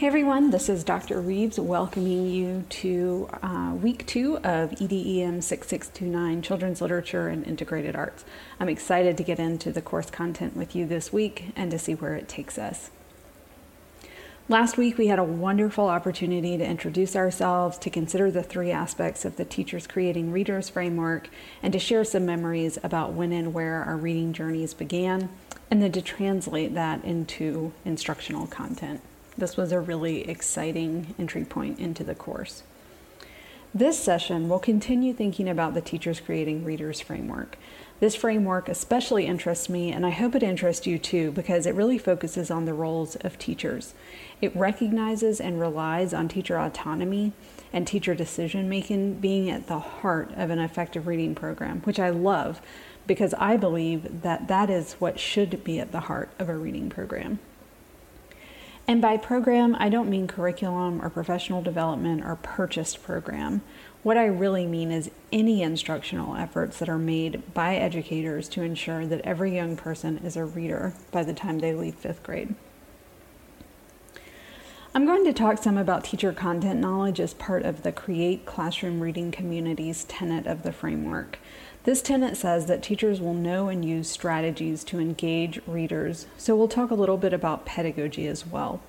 Hey everyone, this is Dr. Reeves welcoming you to uh, week two of EDEM 6629 Children's Literature and Integrated Arts. I'm excited to get into the course content with you this week and to see where it takes us. Last week, we had a wonderful opportunity to introduce ourselves, to consider the three aspects of the Teachers Creating Readers framework, and to share some memories about when and where our reading journeys began, and then to translate that into instructional content. This was a really exciting entry point into the course. This session will continue thinking about the Teachers Creating Readers framework. This framework especially interests me, and I hope it interests you too, because it really focuses on the roles of teachers. It recognizes and relies on teacher autonomy and teacher decision making being at the heart of an effective reading program, which I love because I believe that that is what should be at the heart of a reading program. And by program, I don't mean curriculum or professional development or purchased program. What I really mean is any instructional efforts that are made by educators to ensure that every young person is a reader by the time they leave fifth grade. I'm going to talk some about teacher content knowledge as part of the Create Classroom Reading Communities tenet of the framework. This tenet says that teachers will know and use strategies to engage readers, so we'll talk a little bit about pedagogy as well.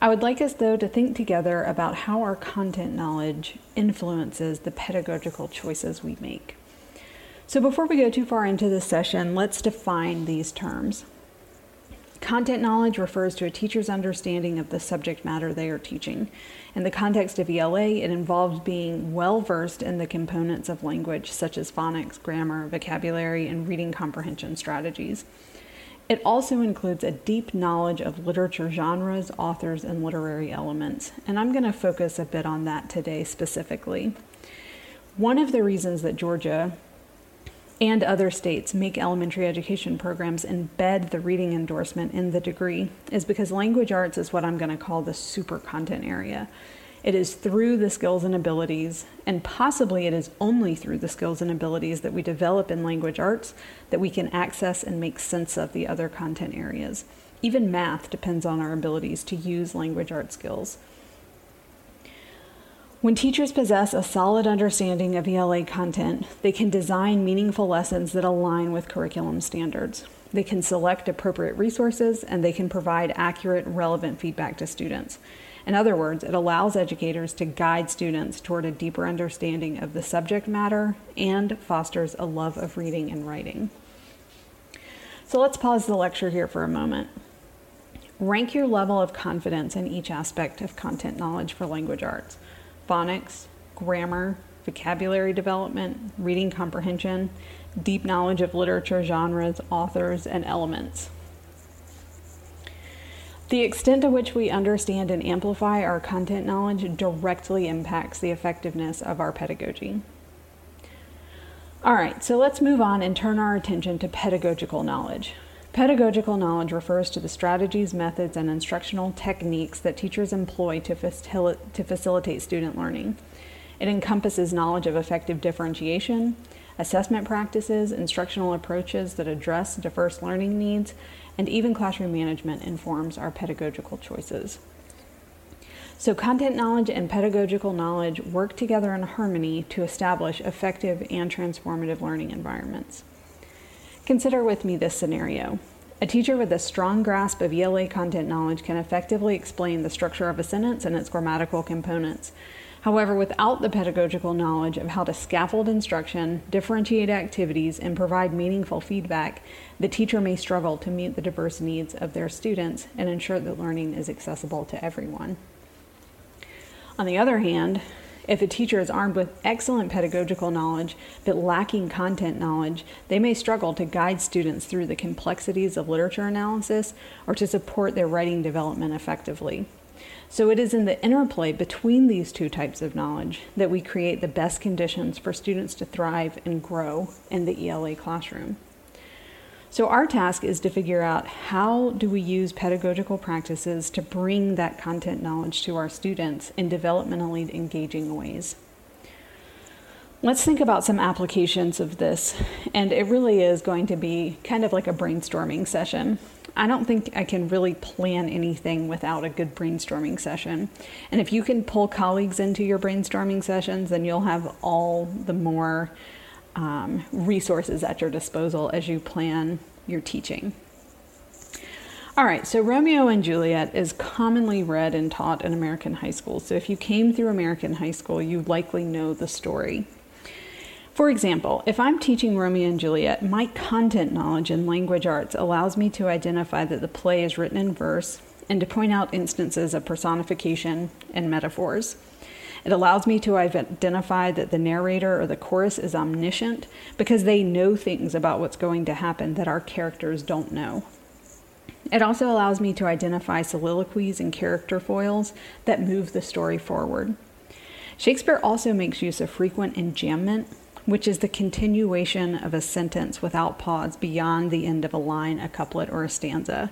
I would like us, though, to think together about how our content knowledge influences the pedagogical choices we make. So, before we go too far into this session, let's define these terms. Content knowledge refers to a teacher's understanding of the subject matter they are teaching. In the context of ELA, it involves being well versed in the components of language, such as phonics, grammar, vocabulary, and reading comprehension strategies. It also includes a deep knowledge of literature genres, authors, and literary elements, and I'm going to focus a bit on that today specifically. One of the reasons that Georgia and other states make elementary education programs embed the reading endorsement in the degree is because language arts is what I'm going to call the super content area. It is through the skills and abilities, and possibly it is only through the skills and abilities that we develop in language arts that we can access and make sense of the other content areas. Even math depends on our abilities to use language art skills. When teachers possess a solid understanding of ELA content, they can design meaningful lessons that align with curriculum standards. They can select appropriate resources and they can provide accurate, relevant feedback to students. In other words, it allows educators to guide students toward a deeper understanding of the subject matter and fosters a love of reading and writing. So let's pause the lecture here for a moment. Rank your level of confidence in each aspect of content knowledge for language arts phonics, grammar, vocabulary development, reading comprehension, deep knowledge of literature, genres, authors, and elements. The extent to which we understand and amplify our content knowledge directly impacts the effectiveness of our pedagogy. All right, so let's move on and turn our attention to pedagogical knowledge. Pedagogical knowledge refers to the strategies, methods, and instructional techniques that teachers employ to, facil- to facilitate student learning. It encompasses knowledge of effective differentiation, assessment practices, instructional approaches that address diverse learning needs, and even classroom management informs our pedagogical choices. So, content knowledge and pedagogical knowledge work together in harmony to establish effective and transformative learning environments. Consider with me this scenario. A teacher with a strong grasp of ELA content knowledge can effectively explain the structure of a sentence and its grammatical components. However, without the pedagogical knowledge of how to scaffold instruction, differentiate activities, and provide meaningful feedback, the teacher may struggle to meet the diverse needs of their students and ensure that learning is accessible to everyone. On the other hand, if a teacher is armed with excellent pedagogical knowledge but lacking content knowledge, they may struggle to guide students through the complexities of literature analysis or to support their writing development effectively. So it is in the interplay between these two types of knowledge that we create the best conditions for students to thrive and grow in the ELA classroom. So our task is to figure out how do we use pedagogical practices to bring that content knowledge to our students in developmentally engaging ways. Let's think about some applications of this, and it really is going to be kind of like a brainstorming session. I don't think I can really plan anything without a good brainstorming session. And if you can pull colleagues into your brainstorming sessions, then you'll have all the more um, resources at your disposal as you plan your teaching. All right, so Romeo and Juliet is commonly read and taught in American high schools. So if you came through American high school, you likely know the story. For example, if I'm teaching Romeo and Juliet, my content knowledge in language arts allows me to identify that the play is written in verse and to point out instances of personification and metaphors. It allows me to identify that the narrator or the chorus is omniscient because they know things about what's going to happen that our characters don't know. It also allows me to identify soliloquies and character foils that move the story forward. Shakespeare also makes use of frequent enjambment which is the continuation of a sentence without pause beyond the end of a line, a couplet, or a stanza.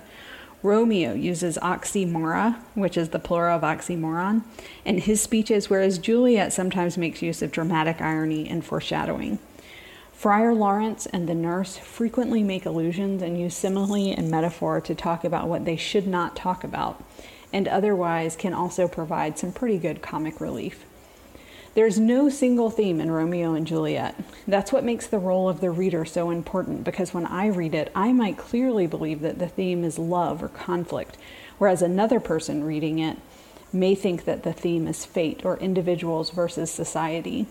Romeo uses oxymora, which is the plural of oxymoron, in his speeches, whereas Juliet sometimes makes use of dramatic irony and foreshadowing. Friar Lawrence and the nurse frequently make allusions and use simile and metaphor to talk about what they should not talk about, and otherwise can also provide some pretty good comic relief. There's no single theme in Romeo and Juliet. That's what makes the role of the reader so important because when I read it, I might clearly believe that the theme is love or conflict, whereas another person reading it may think that the theme is fate or individuals versus society.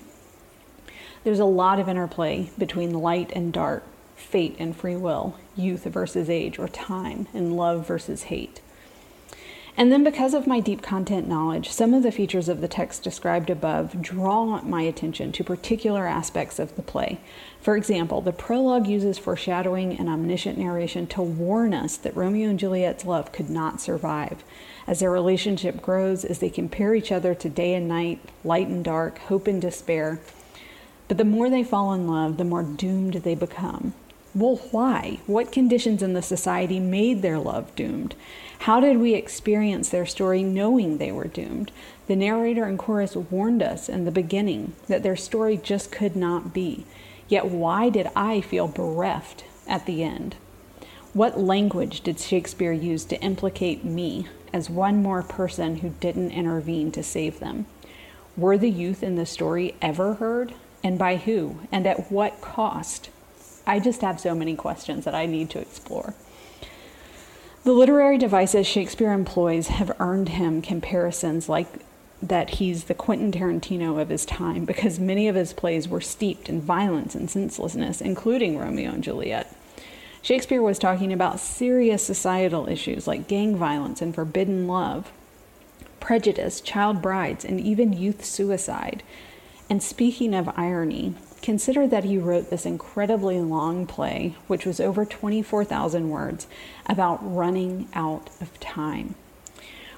There's a lot of interplay between light and dark, fate and free will, youth versus age or time, and love versus hate. And then, because of my deep content knowledge, some of the features of the text described above draw my attention to particular aspects of the play. For example, the prologue uses foreshadowing and omniscient narration to warn us that Romeo and Juliet's love could not survive. As their relationship grows, as they compare each other to day and night, light and dark, hope and despair. But the more they fall in love, the more doomed they become. Well, why? What conditions in the society made their love doomed? How did we experience their story knowing they were doomed? The narrator and chorus warned us in the beginning that their story just could not be. Yet, why did I feel bereft at the end? What language did Shakespeare use to implicate me as one more person who didn't intervene to save them? Were the youth in the story ever heard? And by who? And at what cost? I just have so many questions that I need to explore. The literary devices Shakespeare employs have earned him comparisons like that he's the Quentin Tarantino of his time because many of his plays were steeped in violence and senselessness, including Romeo and Juliet. Shakespeare was talking about serious societal issues like gang violence and forbidden love, prejudice, child brides, and even youth suicide. And speaking of irony, Consider that he wrote this incredibly long play, which was over 24,000 words, about running out of time.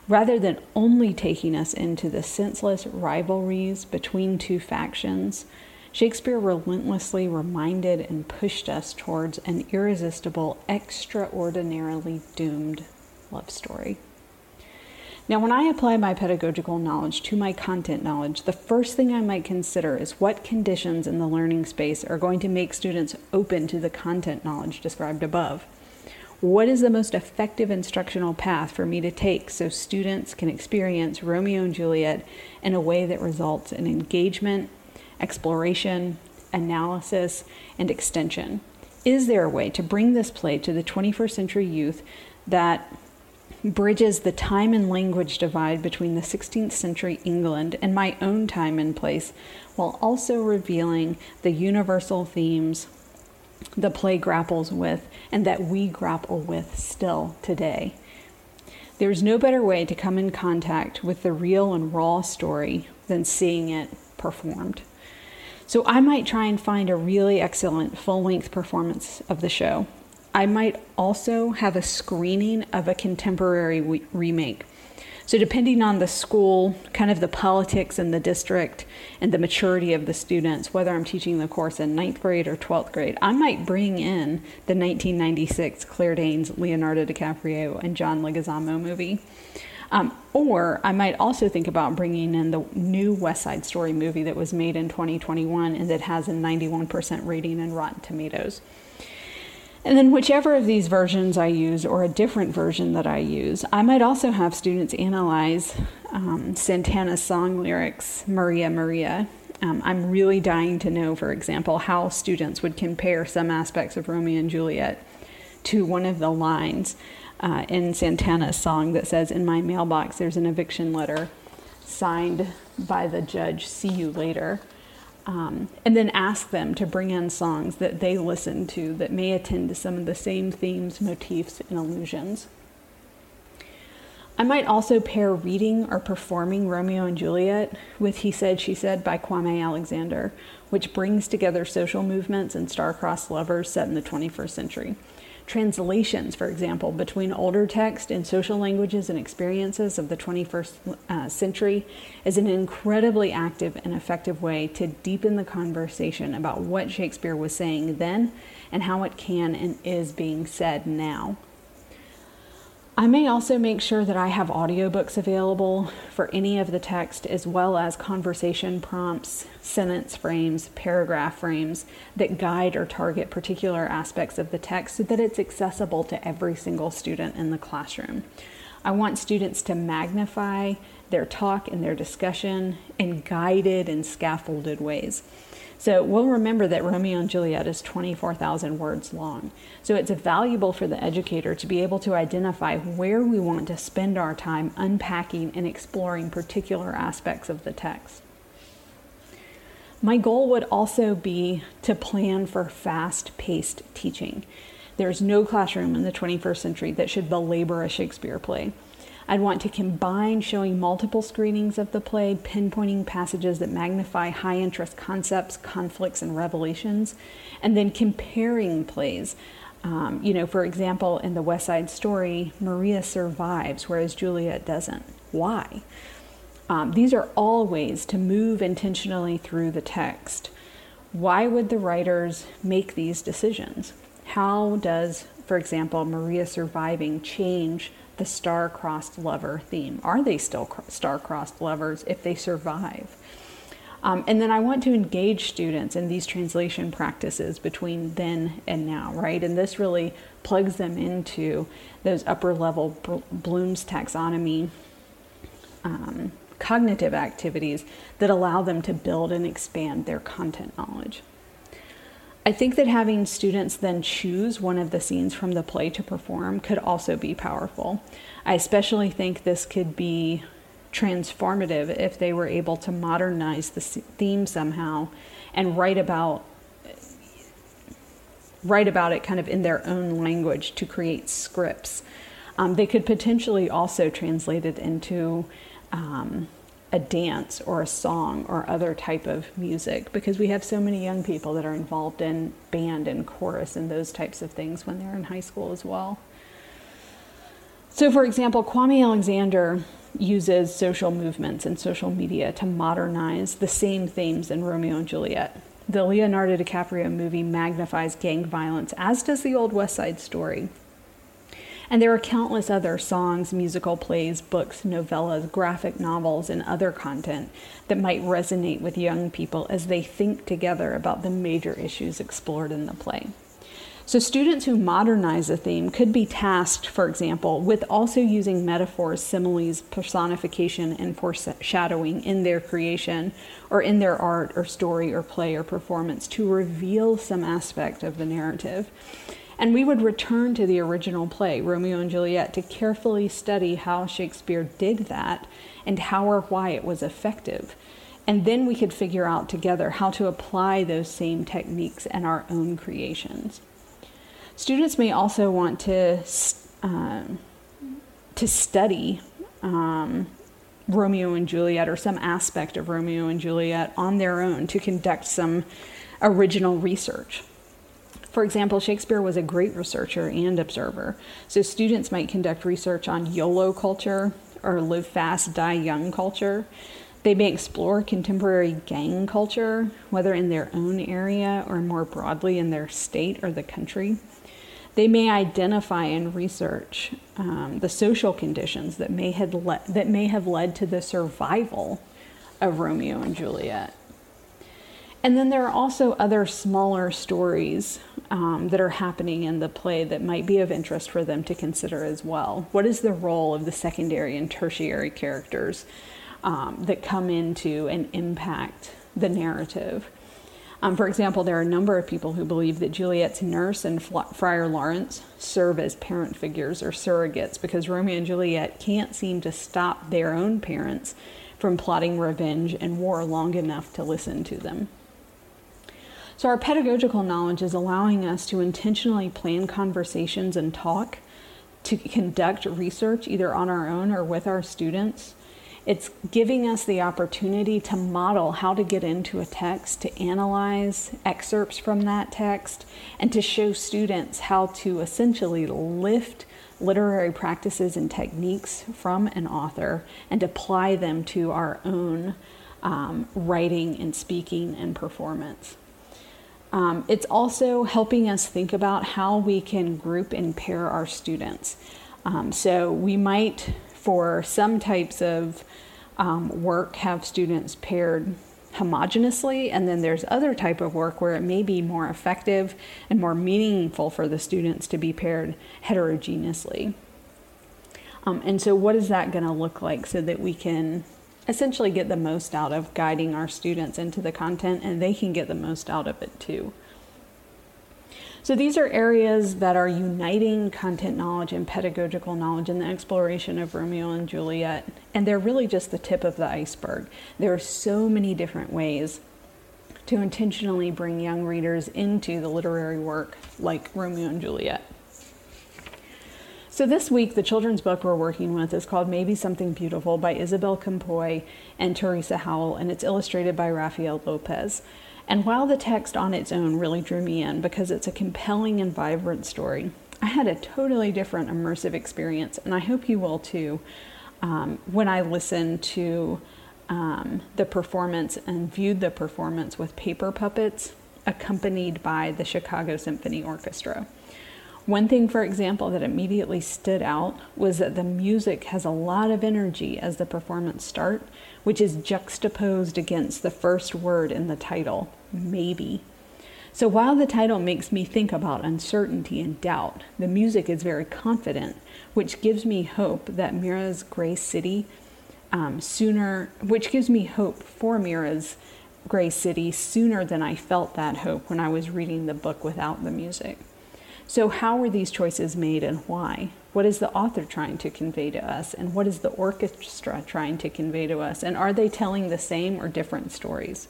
Rather than only taking us into the senseless rivalries between two factions, Shakespeare relentlessly reminded and pushed us towards an irresistible, extraordinarily doomed love story. Now, when I apply my pedagogical knowledge to my content knowledge, the first thing I might consider is what conditions in the learning space are going to make students open to the content knowledge described above. What is the most effective instructional path for me to take so students can experience Romeo and Juliet in a way that results in engagement, exploration, analysis, and extension? Is there a way to bring this play to the 21st century youth that bridges the time and language divide between the 16th century England and my own time and place, while also revealing the universal themes the play grapples with and that we grapple with still today. There's no better way to come in contact with the real and raw story than seeing it performed. So I might try and find a really excellent full length performance of the show. I might also have a screening of a contemporary remake. So, depending on the school, kind of the politics in the district, and the maturity of the students, whether I'm teaching the course in ninth grade or 12th grade, I might bring in the 1996 Claire Danes, Leonardo DiCaprio, and John Leguizamo movie. Um, or I might also think about bringing in the new West Side Story movie that was made in 2021 and that has a 91% rating in Rotten Tomatoes. And then, whichever of these versions I use, or a different version that I use, I might also have students analyze um, Santana's song lyrics, Maria Maria. Um, I'm really dying to know, for example, how students would compare some aspects of Romeo and Juliet to one of the lines uh, in Santana's song that says, In my mailbox, there's an eviction letter signed by the judge, see you later um, and then ask them to bring in songs that they listen to that may attend to some of the same themes, motifs, and illusions. I might also pair reading or performing Romeo and Juliet with He Said, She Said by Kwame Alexander, which brings together social movements and star-crossed lovers set in the 21st century translations, for example, between older text and social languages and experiences of the 21st uh, century is an incredibly active and effective way to deepen the conversation about what Shakespeare was saying then and how it can and is being said now. I may also make sure that I have audiobooks available for any of the text, as well as conversation prompts, sentence frames, paragraph frames that guide or target particular aspects of the text so that it's accessible to every single student in the classroom. I want students to magnify their talk and their discussion in guided and scaffolded ways. So we'll remember that Romeo and Juliet is 24,000 words long. So it's valuable for the educator to be able to identify where we want to spend our time unpacking and exploring particular aspects of the text. My goal would also be to plan for fast paced teaching. There's no classroom in the 21st century that should belabor a Shakespeare play. I'd want to combine showing multiple screenings of the play, pinpointing passages that magnify high interest concepts, conflicts, and revelations, and then comparing plays. Um, you know, for example, in the West Side Story, Maria survives, whereas Juliet doesn't. Why? Um, these are all ways to move intentionally through the text. Why would the writers make these decisions? How does, for example, Maria surviving change the star-crossed lover theme. Are they still star-crossed lovers if they survive? Um, and then I want to engage students in these translation practices between then and now, right? And this really plugs them into those upper level Bloom's taxonomy um, cognitive activities that allow them to build and expand their content knowledge. I think that having students then choose one of the scenes from the play to perform could also be powerful. I especially think this could be transformative if they were able to modernize the theme somehow and write about write about it kind of in their own language to create scripts. Um, they could potentially also translate it into um, a dance or a song or other type of music because we have so many young people that are involved in band and chorus and those types of things when they're in high school as well. So, for example, Kwame Alexander uses social movements and social media to modernize the same themes in Romeo and Juliet. The Leonardo DiCaprio movie magnifies gang violence, as does the old West Side Story. And there are countless other songs, musical plays, books, novellas, graphic novels, and other content that might resonate with young people as they think together about the major issues explored in the play. So, students who modernize a theme could be tasked, for example, with also using metaphors, similes, personification, and foreshadowing in their creation or in their art or story or play or performance to reveal some aspect of the narrative. And we would return to the original play, Romeo and Juliet, to carefully study how Shakespeare did that and how or why it was effective. And then we could figure out together how to apply those same techniques in our own creations. Students may also want to, uh, to study um, Romeo and Juliet or some aspect of Romeo and Juliet on their own to conduct some original research. For example, Shakespeare was a great researcher and observer, so students might conduct research on YOLO culture or live fast, die young culture. They may explore contemporary gang culture, whether in their own area or more broadly in their state or the country. They may identify and research um, the social conditions that may, le- that may have led to the survival of Romeo and Juliet. And then there are also other smaller stories um, that are happening in the play that might be of interest for them to consider as well. What is the role of the secondary and tertiary characters um, that come into and impact the narrative? Um, for example, there are a number of people who believe that Juliet's nurse and Friar Lawrence serve as parent figures or surrogates because Romeo and Juliet can't seem to stop their own parents from plotting revenge and war long enough to listen to them. So, our pedagogical knowledge is allowing us to intentionally plan conversations and talk, to conduct research either on our own or with our students. It's giving us the opportunity to model how to get into a text, to analyze excerpts from that text, and to show students how to essentially lift literary practices and techniques from an author and apply them to our own um, writing and speaking and performance. Um, it's also helping us think about how we can group and pair our students. Um, so we might, for some types of um, work, have students paired homogeneously, and then there's other type of work where it may be more effective and more meaningful for the students to be paired heterogeneously. Um, and so, what is that going to look like so that we can essentially get the most out of guiding our students into the content and they can get the most out of it too. So these are areas that are uniting content knowledge and pedagogical knowledge in the exploration of Romeo and Juliet, and they're really just the tip of the iceberg. There are so many different ways to intentionally bring young readers into the literary work like Romeo and Juliet. So this week, the children's book we're working with is called Maybe Something Beautiful by Isabel Campoy and Theresa Howell, and it's illustrated by Rafael Lopez. And while the text on its own really drew me in because it's a compelling and vibrant story, I had a totally different immersive experience, and I hope you will too, um, when I listened to um, the performance and viewed the performance with paper puppets accompanied by the Chicago Symphony Orchestra. One thing, for example, that immediately stood out was that the music has a lot of energy as the performance start, which is juxtaposed against the first word in the title, maybe. So while the title makes me think about uncertainty and doubt, the music is very confident, which gives me hope that Mira's Gray City um, sooner, which gives me hope for Mira's Gray City sooner than I felt that hope when I was reading the book without the music. So, how were these choices made and why? What is the author trying to convey to us? And what is the orchestra trying to convey to us? And are they telling the same or different stories?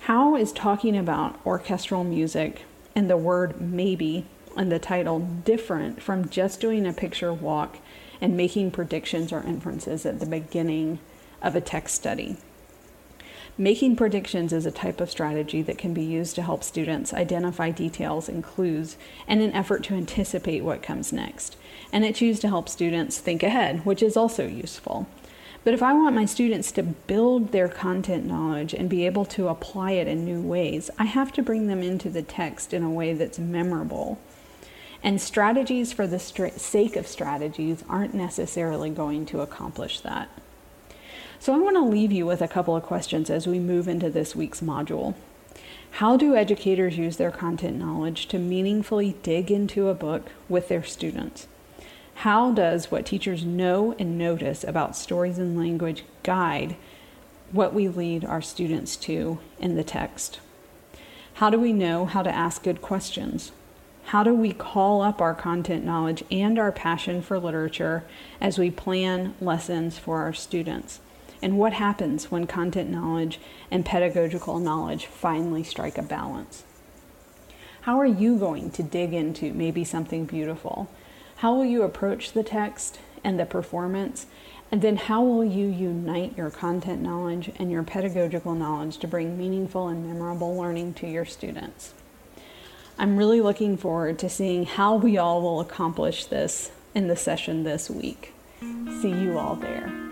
How is talking about orchestral music and the word maybe and the title different from just doing a picture walk and making predictions or inferences at the beginning of a text study? Making predictions is a type of strategy that can be used to help students identify details and clues in an effort to anticipate what comes next. And it's used to help students think ahead, which is also useful. But if I want my students to build their content knowledge and be able to apply it in new ways, I have to bring them into the text in a way that's memorable. And strategies for the sake of strategies aren't necessarily going to accomplish that. So I want to leave you with a couple of questions as we move into this week's module. How do educators use their content knowledge to meaningfully dig into a book with their students? How does what teachers know and notice about stories and language guide what we lead our students to in the text? How do we know how to ask good questions? How do we call up our content knowledge and our passion for literature as we plan lessons for our students? And what happens when content knowledge and pedagogical knowledge finally strike a balance. How are you going to dig into maybe something beautiful? How will you approach the text and the performance? And then how will you unite your content knowledge and your pedagogical knowledge to bring meaningful and memorable learning to your students? I'm really looking forward to seeing how we all will accomplish this in the session this week. See you all there.